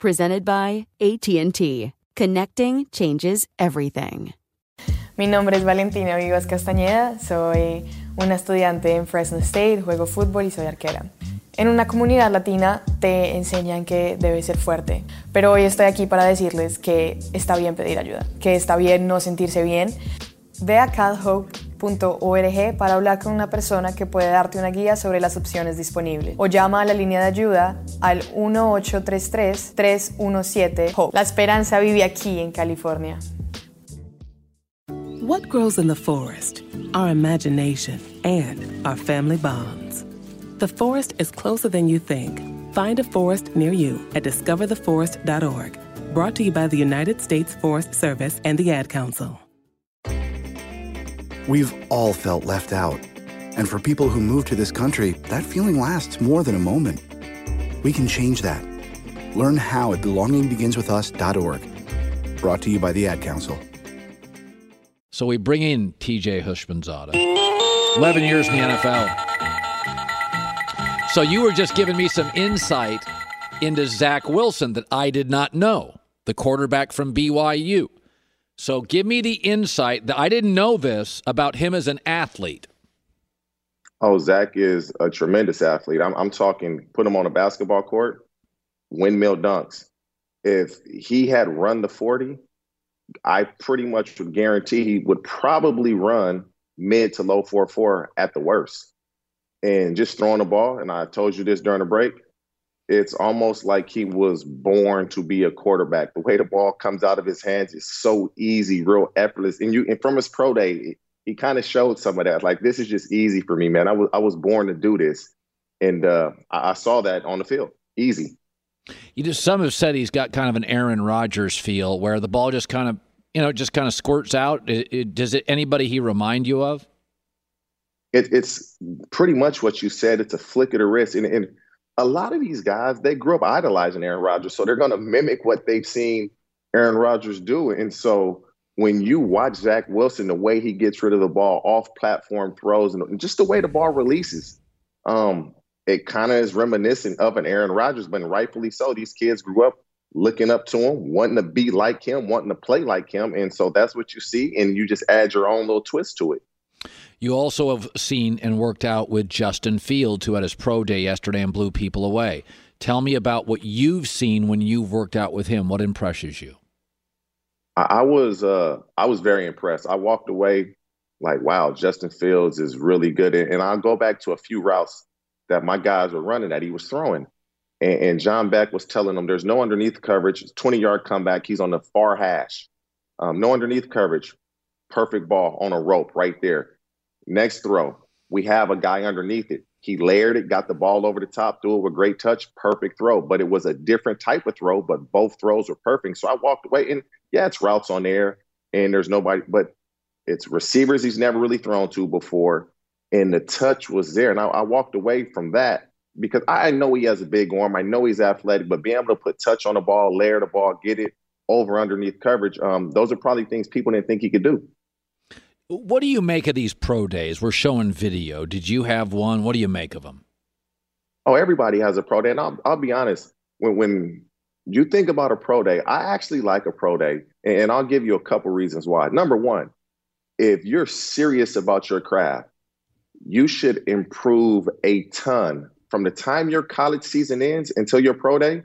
Presented by AT&T. Connecting changes everything. Mi nombre es Valentina Vivas Castañeda, soy una estudiante en Fresno State, juego fútbol y soy arquera. En una comunidad latina te enseñan que debes ser fuerte, pero hoy estoy aquí para decirles que está bien pedir ayuda, que está bien no sentirse bien. Ve a para hablar con una persona que puede darte una guía sobre las opciones disponibles o llama a la línea de ayuda al 1833-317-HOPE. La esperanza vive aquí en California. What grows in the forest? Our imagination and our family bonds. The forest is closer than you think. Find a forest near you at discovertheforest.org. Brought to you by the United States Forest Service and the Ad Council. We've all felt left out. And for people who move to this country, that feeling lasts more than a moment. We can change that. Learn how at belongingbeginswithus.org. Brought to you by the Ad Council. So we bring in TJ Houshmandzadeh. 11 years in the NFL. So you were just giving me some insight into Zach Wilson that I did not know, the quarterback from BYU. So give me the insight that I didn't know this about him as an athlete. Oh, Zach is a tremendous athlete. I'm, I'm talking, put him on a basketball court, windmill dunks. If he had run the 40, I pretty much would guarantee he would probably run mid to low 4 4 at the worst. And just throwing the ball, and I told you this during the break, it's almost like he was born to be a quarterback. The way the ball comes out of his hands is so easy, real effortless. And you and from his pro day, he kind of showed some of that. Like this is just easy for me, man. I was I was born to do this, and uh, I, I saw that on the field. Easy. You just some have said he's got kind of an Aaron Rodgers feel, where the ball just kind of you know just kind of squirts out. It, it, does it anybody he remind you of? It, it's pretty much what you said. It's a flick of the wrist, and, and a lot of these guys they grew up idolizing Aaron Rodgers, so they're going to mimic what they've seen Aaron Rodgers do. And so when you watch Zach Wilson, the way he gets rid of the ball off platform throws and just the way the ball releases, um, it kind of is reminiscent of an Aaron Rodgers, but rightfully so. These kids grew up looking up to him, wanting to be like him, wanting to play like him. And so that's what you see, and you just add your own little twist to it. You also have seen and worked out with Justin Fields, who had his pro day yesterday and blew people away. Tell me about what you've seen when you've worked out with him. What impresses you? I was uh, I was very impressed. I walked away like, wow, Justin Fields is really good. And I'll go back to a few routes that my guys were running that he was throwing. And, and John Beck was telling them there's no underneath coverage, 20 yard comeback. He's on the far hash. Um, no underneath coverage. Perfect ball on a rope right there. Next throw, we have a guy underneath it. He layered it, got the ball over the top, threw it with great touch, perfect throw. But it was a different type of throw, but both throws were perfect. So I walked away, and yeah, it's routes on air and there's nobody, but it's receivers he's never really thrown to before, and the touch was there. And I, I walked away from that because I know he has a big arm. I know he's athletic, but being able to put touch on the ball, layer the ball, get it over underneath coverage, um, those are probably things people didn't think he could do. What do you make of these pro days? We're showing video. Did you have one? What do you make of them? Oh, everybody has a pro day. And I'll, I'll be honest, when, when you think about a pro day, I actually like a pro day. And I'll give you a couple reasons why. Number one, if you're serious about your craft, you should improve a ton from the time your college season ends until your pro day.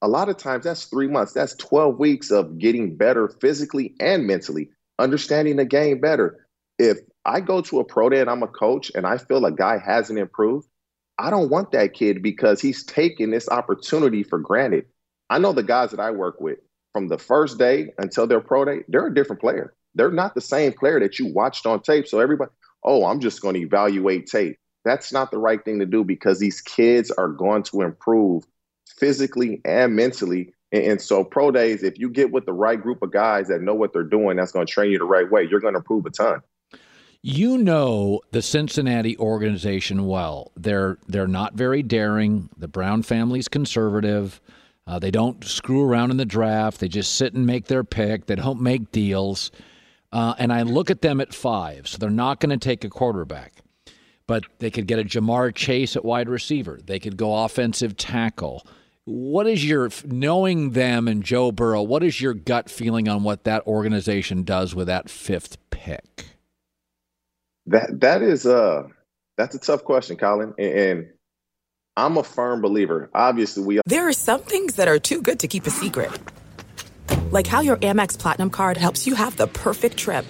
A lot of times that's three months, that's 12 weeks of getting better physically and mentally, understanding the game better if I go to a pro day and I'm a coach and I feel a guy hasn't improved, I don't want that kid because he's taking this opportunity for granted. I know the guys that I work with from the first day until their pro day, they're a different player. They're not the same player that you watched on tape. So everybody, oh, I'm just going to evaluate tape. That's not the right thing to do because these kids are going to improve physically and mentally. And, so, pro days, if you get with the right group of guys that know what they're doing, that's going to train you the right way, you're going to improve a ton. You know the Cincinnati organization well. They're they're not very daring. The Brown family's conservative. Uh, they don't screw around in the draft. They just sit and make their pick. They don't make deals. Uh, and I look at them at five, so they're not going to take a quarterback. But they could get a Ja'Marr Chase at wide receiver. They could go offensive tackle. What is your knowing them and Joe Burrow? What is your gut feeling on what that organization does with that fifth pick? That that is uh that's a tough question, Colin. And, and I'm a firm believer. Obviously, we are. There are some things that are too good to keep a secret. Like how your Amex Platinum card helps you have the perfect trip.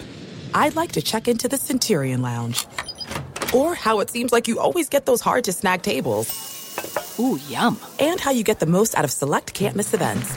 I'd like to check into the Centurion Lounge. Or how it seems like you always get those hard to snag tables. Ooh, yum. And how you get the most out of select can't miss events.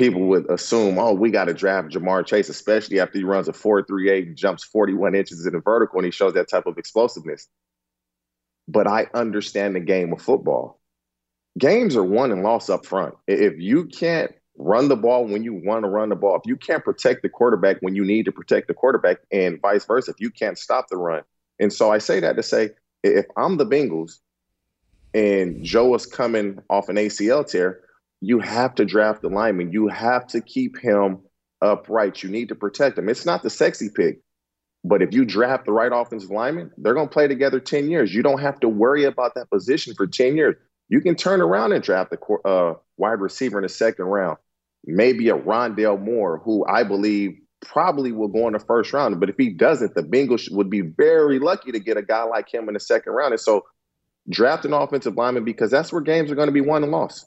people would assume, oh, we got to draft Ja'Marr Chase, especially after he runs a 4.38 and jumps 41 inches in the vertical and he shows that type of explosiveness. But I understand the game of football. Games are won and lost up front. If you can't run the ball when you want to run the ball, if you can't protect the quarterback when you need to protect the quarterback, and vice versa, if you can't stop the run. And so I say that to say, if I'm the Bengals and Joe is coming off an ACL tear, you have to draft the lineman. You have to keep him upright. You need to protect him. It's not the sexy pick, but if you draft the right offensive lineman, they're going to play together 10 years. You don't have to worry about that position for 10 years. You can turn around and draft a uh, wide receiver in the second round. Maybe a Rondale Moore, who I believe probably will go in the first round. But if he doesn't, the Bengals would be very lucky to get a guy like him in the second round. And so draft an offensive lineman because that's where games are going to be won and lost.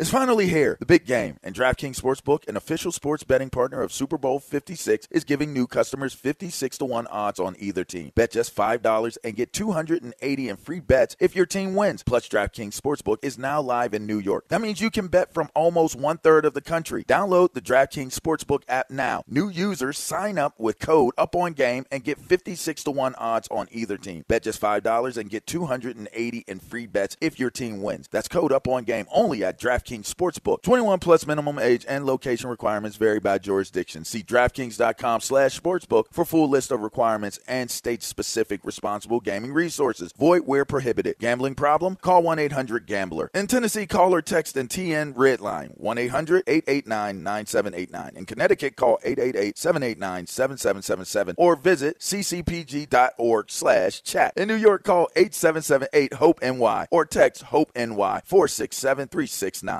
It's finally here, the big game, and DraftKings Sportsbook, an official sports betting partner of Super Bowl 56, is giving new customers 56 to 1 odds on either team. Bet just $5 and get 280 in free bets if your team wins. Plus, DraftKings Sportsbook is now live in New York. That means you can bet from almost one third of the country. Download the DraftKings Sportsbook app now. New users sign up with code Up On Game and get 56 to 1 odds on either team. Bet just $5 and get 280 in free bets if your team wins. That's code Up On Game only at DraftKings DraftKings Sportsbook. 21 plus minimum age and location requirements vary by jurisdiction. See DraftKings.com slash sportsbook for full list of requirements and state-specific responsible gaming resources. Void where prohibited. Gambling problem? Call 1-800-GAMBLER. In Tennessee, call or text and TN Redline 1-800-889-9789. In Connecticut, call 888-789-7777 or visit ccpg.org slash chat. In New York, call 8778-HOPE-NY or text HOPE-NY 467-369.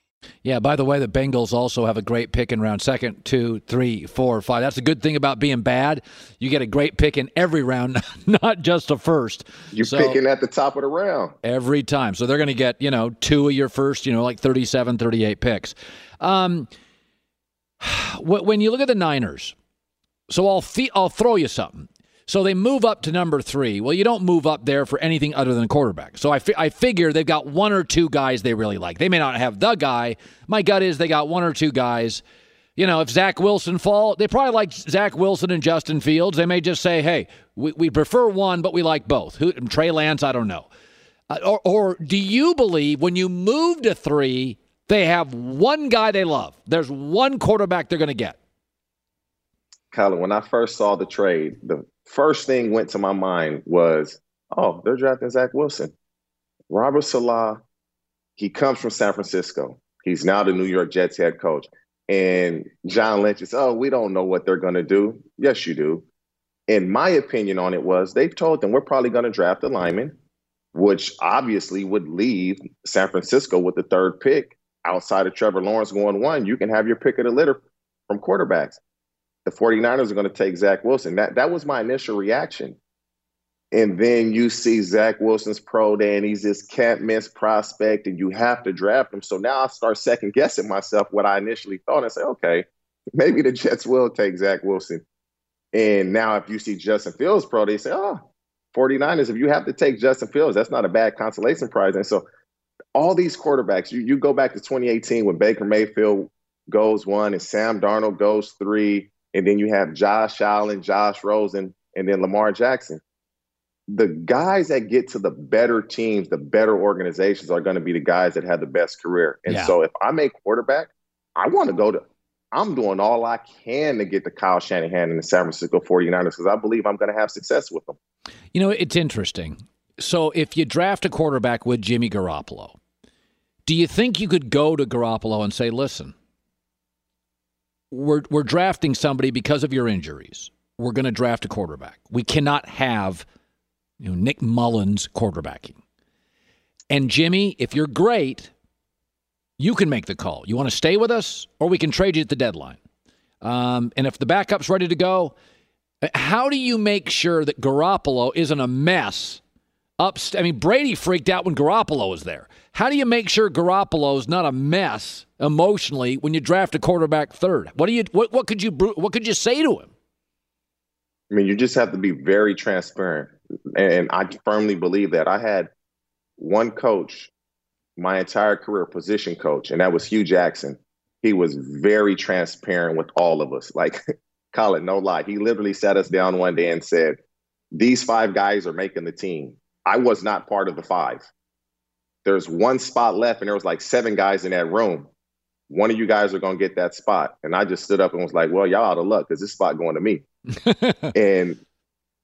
Yeah, by the way, the Bengals also have a great pick in round second, two, three, four, five. That's a good thing about being bad. You get a great pick in every round, not just a first. You're So- picking at the top of the round. every time. So they're going to get, you know, two of your first, you know, like 37, 38 picks. Um, when you look at the Niners, so I'll, fe- I'll throw you something. So they move up to number three. Well, you don't move up there for anything other than quarterback. So I, fi- I figure they've got one or two guys they really like. They may not have the guy. My gut is they got one or two guys. You know, if Zach Wilson fall, they probably like Zach Wilson and Justin Fields. They may just say, "Hey, we, we prefer one, but we like both." Who, Trey Lance, I don't know. Uh, or, or do you believe when you move to three, they have one guy they love? There's one quarterback they're going to get. Colin, when I first saw the trade, the first thing went to my mind was, oh, they're drafting Zach Wilson. Robert Saleh, he comes from San Francisco. He's now the New York Jets head coach. And John Lynch is, oh, we don't know what they're going to do. Yes, you do. And my opinion on it was they've told them we're probably going to draft a lineman, which obviously would leave San Francisco with the third pick outside of Trevor Lawrence going one. You can have your pick of the litter from quarterbacks the 49ers are going to take Zach Wilson. That that was my initial reaction. And then you see Zach Wilson's pro day and he's this can't miss prospect and you have to draft him. So now I start second guessing myself what I initially thought and say, okay, maybe the Jets will take Zach Wilson. And now if you see Justin Fields pro day, say, oh, 49ers, if you have to take Justin Fields, that's not a bad consolation prize. And so all these quarterbacks, you, you go back to 2018 when Baker Mayfield goes one and Sam Darnold goes three, and then you have Josh Allen, Josh Rosen, and then Lamar Jackson. The guys that get to the better teams, the better organizations are going to be the guys that have the best career. And Yeah. so if I'm a quarterback, I want to go to I'm doing all I can to get to Kyle Shanahan and the San Francisco 49ers because I believe I'm going to have success with them. You know, it's interesting. So if you draft a quarterback with Jimmy Garoppolo, do you think you could go to Garoppolo and say, listen, we're, we're drafting somebody because of your injuries. We're going to draft a quarterback. We cannot have you know, Nick Mullens quarterbacking. And Jimmy, if you're great, you can make the call. You want to stay with us, or we can trade you at the deadline. Um, and if the backup's ready to go, how do you make sure that Garoppolo isn't a mess Ups, I mean, Brady freaked out when Garoppolo was there. How do you make sure Garoppolo's not a mess emotionally when you draft a quarterback third? What do you what, what could you what could you say to him? I mean, you just have to be very transparent. And I firmly believe that. I had one coach my entire career, position coach, and that was Hue Jackson. He was very transparent with all of us. Like, call it no lie. He literally sat us down one day and said, These five guys are making the team. I was not part of the five. There's one spot left, and there was like seven guys in that room. One of you guys are going to get that spot. And I just stood up and was like, Well, y'all out of luck because this spot going to me. and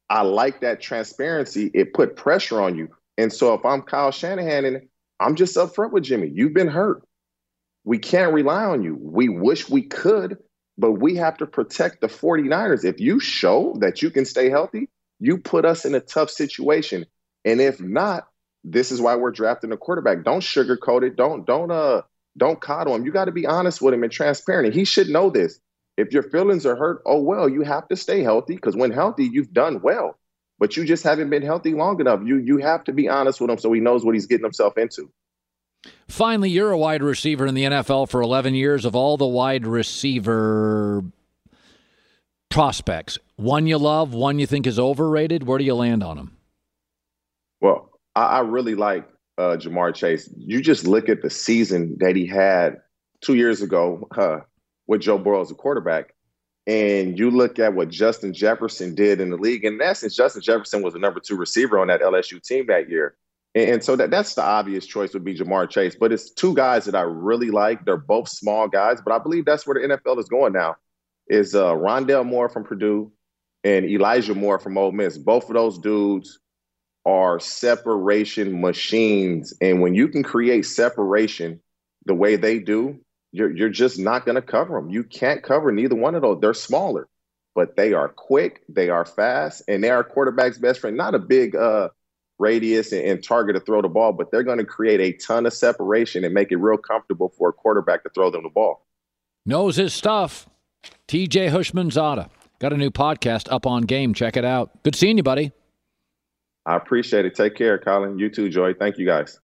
I like that transparency. It put pressure on you. And so if I'm Kyle Shanahan and I'm just upfront with Jimmy, you've been hurt. We can't rely on you. We wish we could, but we have to protect the 49ers. If you show that you can stay healthy, you put us in a tough situation. And if not, this is why we're drafting a quarterback. Don't sugarcoat it. Don't don't uh don't coddle him. You got to be honest with him and transparent. And he should know this. If your feelings are hurt, oh well, you have to stay healthy because when healthy, you've done well. But you just haven't been healthy long enough. You you have to be honest with him so he knows what he's getting himself into. Finally, you're a wide receiver in the NFL for 11 years. Of all the wide receiver prospects, one you love, one you think is overrated. Where do you land on him? Well, I, I really like uh, Ja'Marr Chase. You just look at the season that he had two years ago. Uh, with Joe Burrow as a quarterback. And you look at what Justin Jefferson did in the league. In essence, Justin Jefferson was the number two receiver on that LSU team that year. And, and so that, that's the obvious choice would be Ja'Marr Chase. But it's two guys that I really like. They're both small guys, but I believe that's where the NFL is going now. Is uh, Rondale Moore from Purdue and Elijah Moore from Ole Miss. Both of those dudes are separation machines. And when you can create separation the way they do, you're you're just not going to cover them. You can't cover neither one of those. They're smaller, but they are quick, they are fast, and they are quarterback's best friend. Not a big uh, radius and, and target to throw the ball, but they're going to create a ton of separation and make it real comfortable for a quarterback to throw them the ball. Knows his stuff. TJ Houshmandzadeh got a new podcast up on Game. Check it out. Good seeing you, buddy. I appreciate it. Take care, Colin. You too, Joy. Thank you, guys.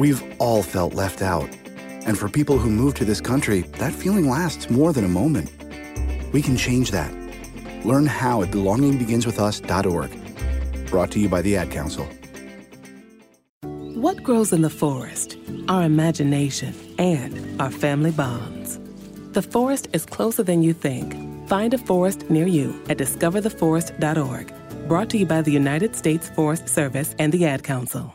We've all felt left out. And for people who move to this country, that feeling lasts more than a moment. We can change that. Learn how at belongingbeginswithus.org. Brought to you by the Ad Council. What grows in the forest? Our imagination and our family bonds. The forest is closer than you think. Find a forest near you at discovertheforest.org. Brought to you by the United States Forest Service and the Ad Council.